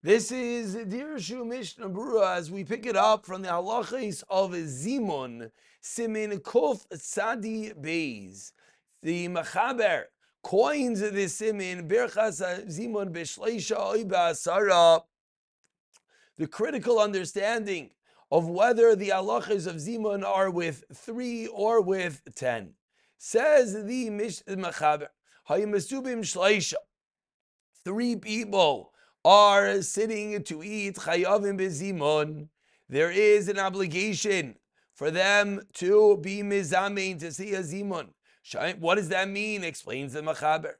This is Dirshu Mishnah Brura as we pick it up from the halachis of Zimun, Simin Kuf Sadi Beis. The Machaber coins this Simin, Birchas Zimun Bishleisha Oiba Asara. The critical understanding of whether the halachas of Zimun are with three or with ten. Says the Machaber, Hayimasubim Shleisha. Three people are sitting to eat chayavim bezimon, there is an obligation for them to be mizamein to see a zimon. What does that mean? Explains the machaber.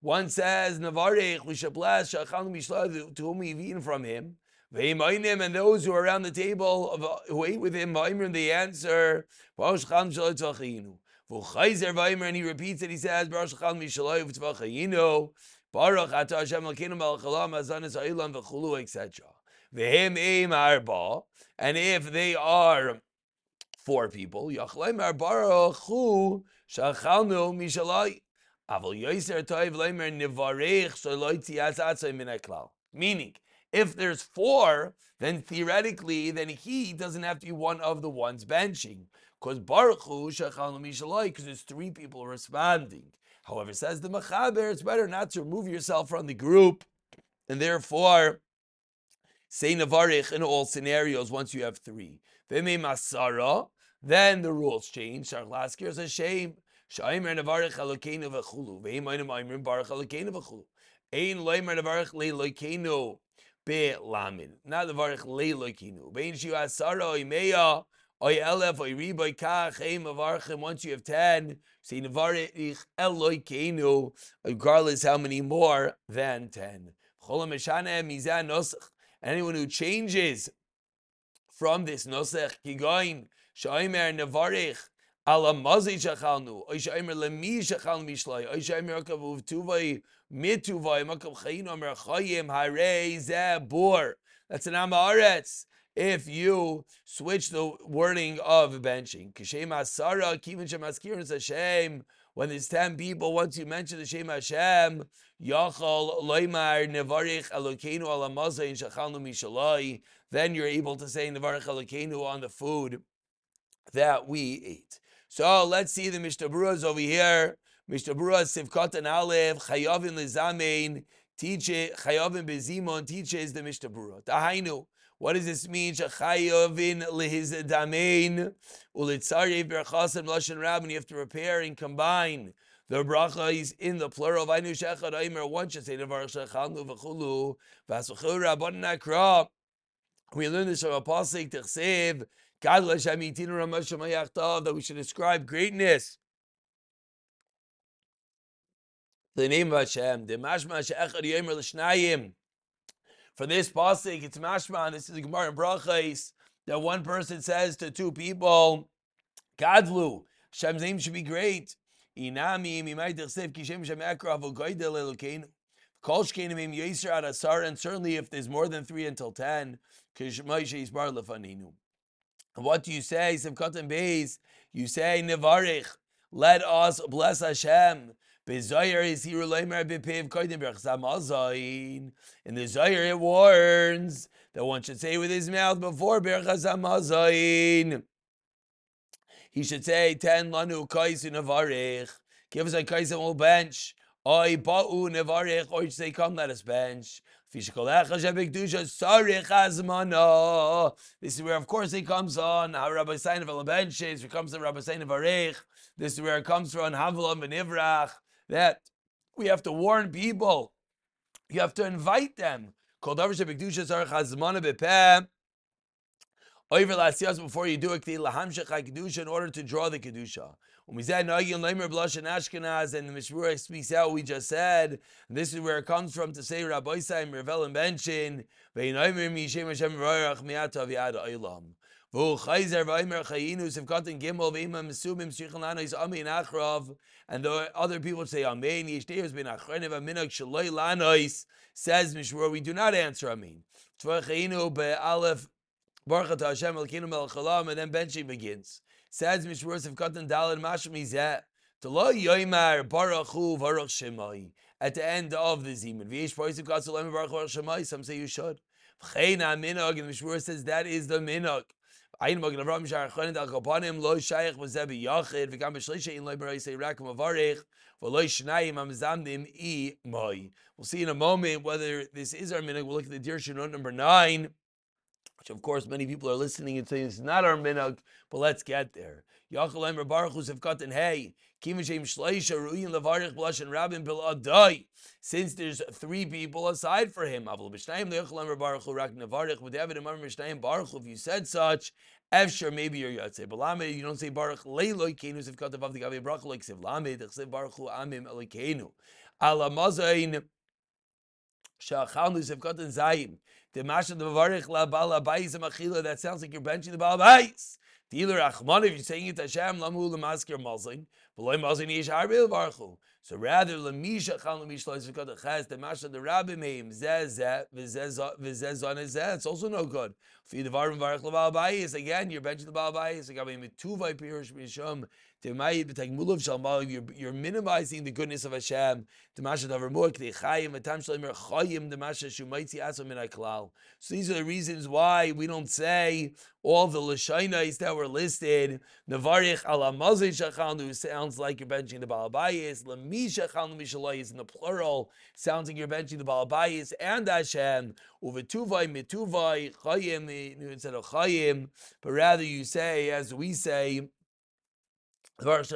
One says, Navarech, we should bless Shachanu Mishlai, to whom we've eaten from him. And those who are around the table of, who ate with him, the answer, and he repeats it, he says, Baruch ata Hashem Elkeinu melech haolam hazanis ha'ilam v'chulu etc. V'hem eim arba, and if they are four people, yachleim ar baruch hu shachalnu mishalai. Aval yoiser toiv leimer nivarech sholoi tiyaz atzay min haklal. Meaning, if there's four, then theoretically, then he doesn't have to be one of the ones benching. Because Baruch Hu because there's three people responding. However, says the Machaber, it's better not to remove yourself from the group, and therefore say Navarich in all scenarios once you have three. Vime Masara, then the rules change. Sharlaskir is a shame. Shaimer Navarich Elokeinu v'chulu. Ve'imoinim Aimrim Baruch Elokeinu v'chulu. Ein loimer Navarich le'Elokeinu be'lamin. Not Navarich le'Elokeinu. Ve'in shiu asara oimeya Once you have ten, Say Nevarich Eloikeinu, regardless how many more than ten. Anyone who changes from this nosech kigoin shoimer nevarich ala mazi shachalnu oy shoimer lemi shachal mishlai oy mituvay makav chayim harei zeh bor. That's an amaretz if you switch the wording of benching. When there's 10 people, once you mention the Shem Hashem, Yachal Loimar Nevarich Elokeinu Alamaza in Shachalnu Mishalai, then you're able to say Nevarich Elokeinu on the food that we ate. So let's see the Mishnah Bruras over here. Mishnah Bruras Sivkot and Aleph, Chayavin Lizamein, teach it, Chayavin Bezimon, teaches the Mishnah Brura. What does this mean? Shachayovin lehiz damein ulitzari berchasim lashon rabin. You have to repair and combine the bracha is in the plural. Knew shechad aimer. One should say nevar shechalnu v'chulu v'asv'chul rabban nakra. We learn this from a pasuk techsev. God l'Hashem ramashim hayachtav that we should ascribe greatness. The name of Hashem. The mashma she'echad yomer l'shnayim. For this pasuk, it's mashman. This is the Gemara in Brachais that one person says to two people, "Gadlu, Hashem's name should be great." Inami mimaydersev kishem shem ekrav ugoydel elokeinu. Kol shkenim yiser ad asar, and certainly if there's more than three until ten, kishmaishe is bar lefaninu. What do you say? Sevkatan beis. You say nevarich. Let us bless Hashem. In the Zoyer it warns that one should say with his mouth before berchzamazayin. He should say ten lanu kaisu nevarich. Give us a kaisu will bench. Oi ba'u nevarich. Or you say come let us bench. This is where, of course, it comes on. Rabbi Sain of benches, it comes to Rabbi of Arech. This is where it comes from Havlam and Ivrach that we have to warn people. You have to invite them. Over last years Before you do it, in order to draw the kedusha. When we said Nagin Leimer Blush and Ashkenaz and the Mishmura speaks out, we just said this is where it comes from to say Rabbi Saim Revel and Benchin Ve'inoimer Mishem Hashem Rayach Miata Viad Olam. And the other people say Amen. Says Mishmur, we do not answer Amen. Baruch Hashem elkinu and then benching begins. Says Mishmur Sivkatan Dalad Mashmi at the end of the Zimun. Some say you should. And the Mishmur says that is the minhag. Ein mag Avram shar khonen dal kapanim lo shaykh ve zeb yachid ve gam beshlishe in leiber say rak mavarich ve lo shnayim am zamdim i moy. We'll see in a moment whether this is our minhag. We'll look at the Dirshu note number 9 which of course many people are listening and saying it's not our minhag, but let's get there. Yachal Emer Baruch Hu Sevkat Hey, Kimashem Shleisha Ruyin Levarich Blush and Rabin Bil Adai. Since there's three people aside for him, Avol B'Shnayim Yachal Emer Baruch Hu Rak Nevarich with David Amar B'Shnayim Baruch Hu. If you said such, Efshar maybe you're Yatzeh. But you don't say Baruch Leiloi Kenu Sevkat Avav the Gavi Baruch like Sev Lamed Sev Baruch Hu Amim Elikenu. Ala Mazayin Shachanu Sevkat Zayim. The Masha the La Bala Bayis Machila. That sounds like you're benching the Bala Bayis. If you're saying it Hashem, Lamu Lamaskir Malzin, V'loy Malzin Yish Harbil Baruchu. So rather, Lamisha Chan Lamish Lois V'kot Ches, the Masha the Rabbi Meim, Zeh Zeh, V'zeh Zon Zeh, it's also no good. Fi the Varim Varich Laval Bayis, again, you're benching the Baal Bayis, Agabe Mituvai Pirush Mishum, you're, you're minimizing the goodness of Hashem. So these are the reasons why we don't say all the Lashainas that were listed. Navarich ala who sounds like you're benching the Balabayis. Lami shachanu mishalai in the plural, sounds like you're benching the Balabayis and Hashem. Uvetuvai mituvai chayim instead of chayim, but rather you say, as we say, Says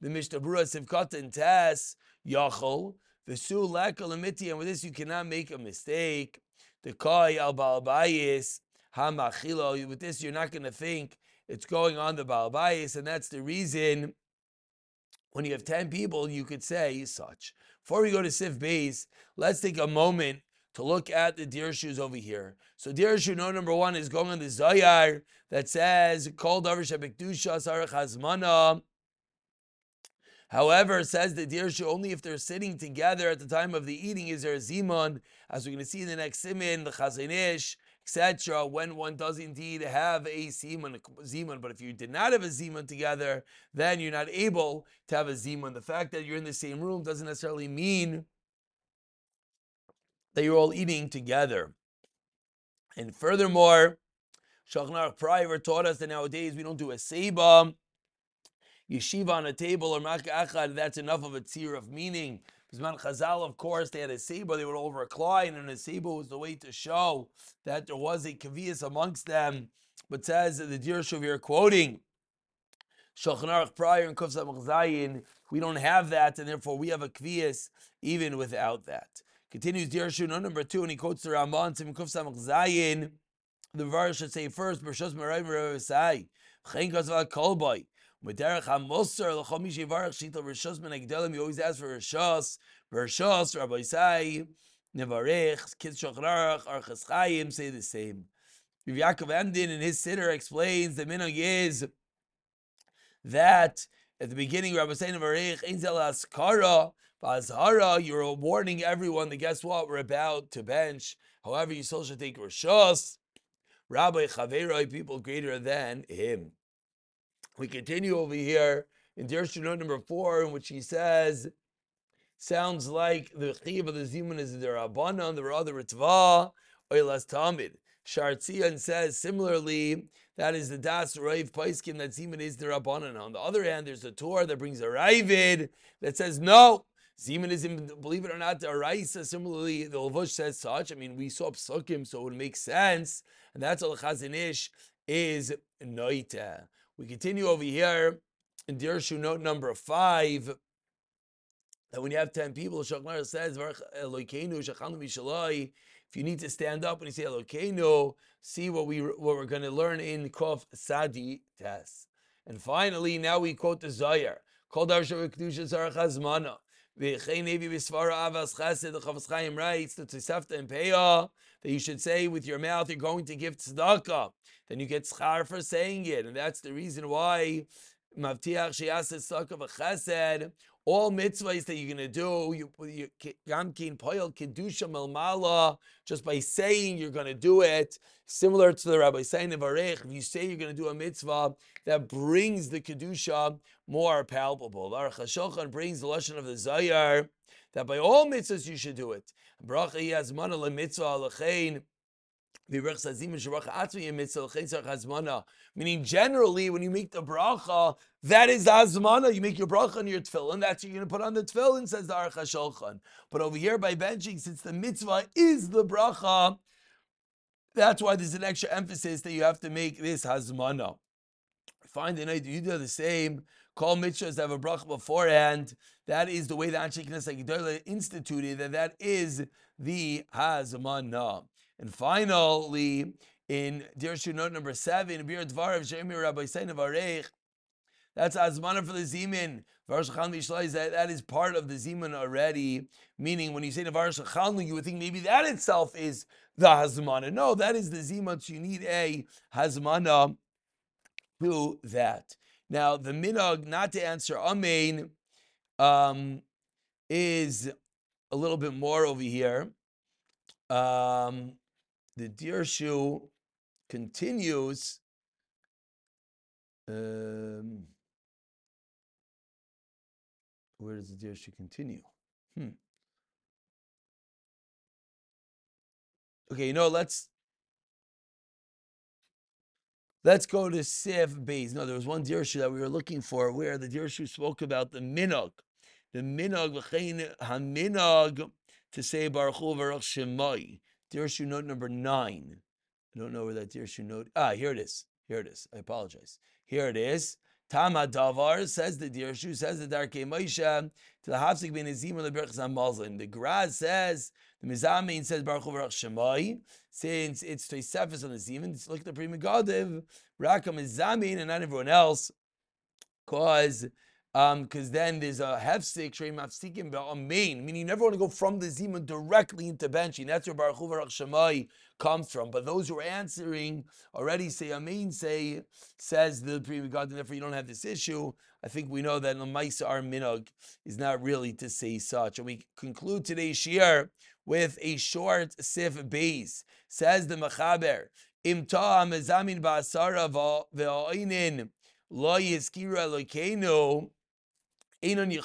the Mishnah Berurah Sivkata in Tas Yachol V'su Lakalamiti, and with this you cannot make a mistake. The Kai al Balbayis Hamachilo. With this you're not going to think it's going on the Balbayis, and that's the reason. When you have ten people, you could say such. Before we go to Sif Base, let's take a moment to look at the Dirshus over here. So Dirshu no number one is going on the Zayar that says Sarach Hazmana. However, says the Dirshu only if they're sitting together at the time of the eating is there a zimun, as we're going to see in the next simin, the Chazon Ish, etc. When one does indeed have a zimun, zimun, but if you did not have a zimun together, then you're not able to have a zimun. The fact that you're in the same room doesn't necessarily mean that you're all eating together. And furthermore, Shachnar Prior taught us that nowadays we don't do a seba, yeshiva on a table or mak achad, that's enough of a tzir of meaning. Bisman Chazal, of course, they had a seba, they would all recline, and a seba was the way to show that there was a kavias amongst them. But says the Dir Shavir quoting, Shulchan prior and Kuf Zayin, we don't have that, and therefore we have a kvias even without that. Continues Dirshu number two, and he quotes the Ramban Sim Kuf Samach Zayin. The verse should say first, Bershos Meray Meray Sai, Chen Kosval Kolboy. Derech HaMosar L'chom Mish Yivarech Shita Rishos Ben Agdelim. You always ask for Rishos, Rishos, Rabbi Sai, Nevarech, Kids Shochrarach, Archas Chaim say the same. Rav Yaakov Emden in his sitter explains the minhag is that at the beginning, Rabbi Say Nevarech, Einzel Askara, Bazhara, you're warning everyone that guess what? We're about to bench. However, you still should take Rishos. Rabbi Chaveroi, people greater than him. We continue over here in Dirshunot number four, in which he says, sounds like the Chiv of the Zimun is the Rabbanon, the other Ritva, Oilas Tamid. Shartzian says similarly, that is the Das Raiv Paiskim that Zimun is the Rabbanon. On the other hand, there's a Torah that brings a Ravid that says, no, Zimonism, believe it or not, Araisa, uh, similarly, the Lavush says such. I mean, we saw Psukim, so it would make sense. And that's all Chazon Ish is Noita. We continue over here in Dirshu note number five. That when you have 10 people, Shachmar says, if you need to stand up when you say Elokeinu, see what, we, what we're going to learn in Kof Sadi Tes. And finally, now we quote the Zayar. Kol Dar Kedusha Zarach Writes, and Peah, that you should say with your mouth, you're going to give tzedakah. Then you get schar for saying it. And that's the reason why Mavtiach Sheyasa Saka V'Chesed, all mitzvahs that you're going to do, you, Gamkin Poyel Kedusha Melmala, just by saying you're going to do it, similar to the Rabbi saying of Arech, if you say you're going to do a mitzvah, that brings the Kedusha more palpable. The Aruch brings the Lashon of the Zayar, that by all mitzvahs you should do it. Bracha has mana mitzvah alachein. Meaning, generally, when you make the bracha, that is the azmana. You make your bracha on your tefillin. That's what you're going to put on the tefillin, says the Aruch HaShulchan. But over here, by benching, since the mitzvah is the bracha, that's why there's an extra emphasis that you have to make this hazmana. Find the night you do the same. Call mitzvahs have a bracha beforehand. That is the way the Anshe Knesset instituted. That that is the hazmana. And finally, in Dirshu note number seven, Bir Dvarav Shemir Rabbi Sein of Arech, that's Azmana for the Zimin. That, is part of the Zimun already. Meaning, when you say Navar Shachalnu, you would think maybe that itself is the Hazmana. No, that is the. So you need a Hazmana to that. Now, the Minog, not to answer Amen, um, is a little bit more over here. Um, the Dirshu continues. Um, where does the Dirshu continue? Hmm. Okay, you know, let's let's go to Siv Beis. No, there was one Dirshu that we were looking for where the Dirshu spoke about the minog. The minog, haminog to say Baruch Hu Baruch Shemai. Dirshu note number nine. I don't know where that Dirshu note. Ah, here it is. Here it is. I apologize. Here it is. Tama Davar says the Dirshu says the Darkei Moshe to the Hafsik ben Azim or the Berchas Muslim. The Graz says the Mizamin says Baruch Baruch Shemai. Since it's Tosefes on the Zimin, look at the Pri Megadim, Rakam Mizamin, and not everyone else, cause because um, then there's a hefsik shrei mafsikim main, meaning you never want to go from the zimun directly into benching. That's where Baruch Hu Shemai comes from. But those who are answering already say Amin say says the previous God, and therefore you don't have this issue. I think we know that Lamaisa our minog is not really to say such. And we conclude today's shir with a short sif base. Says the Mechaber, Imta mezamin ba'asara v'a'inin lo yizkira elokeinu Meaning,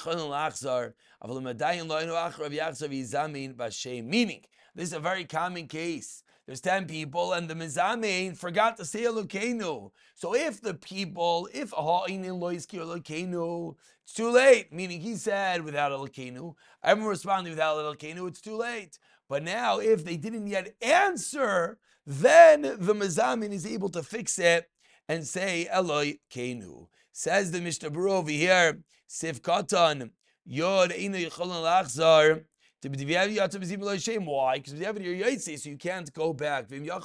this is a very common case. There's 10 people and the Mizamein forgot to say Elokeinu. So if the people, if Ha'inin Loiski Elokeinu, it's too late. Meaning he said without Elokeinu. Everyone responded without Elokeinu, it's too late. But now if they didn't yet answer, then the Mizamein is able to fix it and say Eloi Kenu. Says the Mishnah over here, Sif Yod Lachzar. Why? Because you have your yaitse, so you can't go back. Meaning how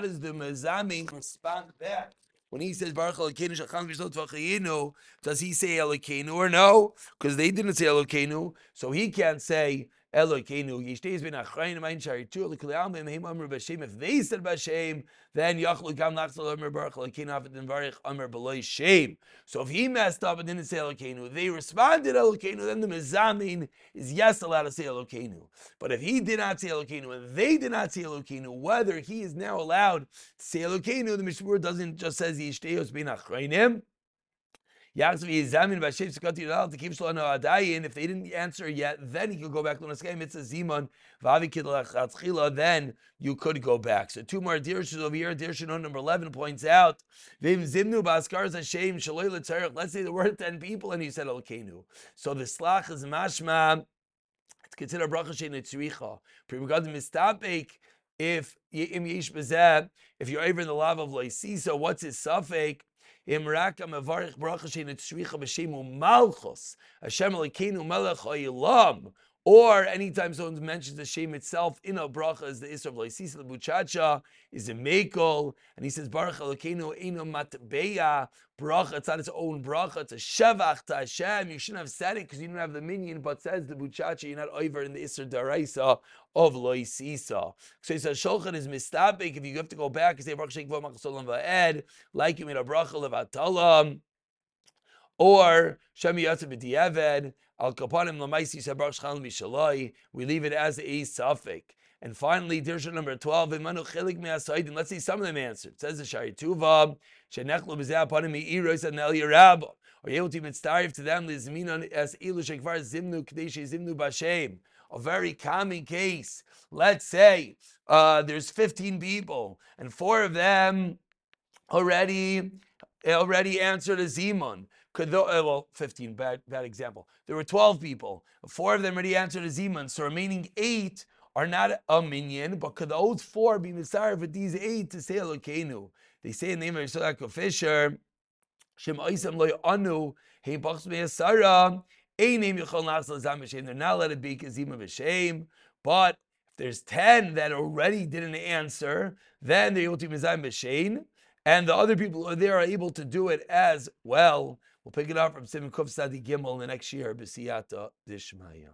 does the mazamin respond back? When he says Baruch Elokeinu Shacham V'Shlot V'Chayinu, does he say Elokeinu or no? Because they didn't say Elokeinu, so he can't say If they said B'Shem, then Yachlu Gam Nachzal Amr Baruch Elokeinu Afadim Varich Amr B'Loi Shem. So if he messed up and didn't say Elokeinu, they responded Elokeinu, then the Mizamin is yes allowed to say Elokeinu. But if he did not say Elokeinu and they did not say Elokeinu, whether he is now allowed to say Elokeinu, the Mishnah doesn't just says Yishtes ben Achrayim. If they didn't answer yet, then he could go back. Then you could go back. So two more dirshus over here. Dirshus number 11 points out, Let's say the word 10 people and he said Elkeinu. So the slach is mashma. It's considered bracha shein tzricha. Pre-regarding mistapek, if if you're over in the lava of Loisisa, what's his suffix? Imraka mevarich bracha shein tzricha b'shemu malchus. Hashem Elokeinu melech ha'ilam. Or anytime someone mentions the shame itself in a bracha is the Isra of Loisis Buchacha is a Mekel, and he says Baruch Elokeinu Eino Matbeya bracha. It's not its own bracha. It's a shevach to Hashem. You shouldn't have said it because you don't have the minion, but says the Buchacha, you're not over in the Isra Daraisa of Loisisa. So he says Shulchan is mistabik. If you have to go back and say Baruch Sheikh V'Machasolam Va'ed, like you made a bracha levatalam or Shemi Yatzav B'Diavad, Al Kapanim Lamaisi Sabar Shchal Mishalai, we leave it as a suffix. And finally, Dirshu number 12, Imanu Chilik Me'asaidim. Let's see some of them answered. It says the Shari Tuva, Shenechlu B'Zeh Apanim Me'iros and El Yerab. Are you able to even starve to them? Lizminon as Ilu Shekvar Zimnu Kadeshi Zimnu Bashem. A very common case. Let's say uh, there's 15 people, and four of them already already answered a Zimun. Could uh, well, 15, bad, bad example. There were 12 people. Four of them already answered a Zimun. So remaining eight are not a minion, but could those four be Messiah for these eight to say Elokeinu? They say in the name of Yisrael Fisher, Shem Oisam Loy Anu, Hey Bachs Me'asara, Name Yechol Nasal Zam B'Shem. They're not let it be Kazima B'Shem, but if there's 10 that already didn't answer, then they're able to be Mizayim B'Shem and the other people there are able to do it as well. We'll pick it up from Simon Kuf Sadi Gimel the next year, B'siyata Dishmaya.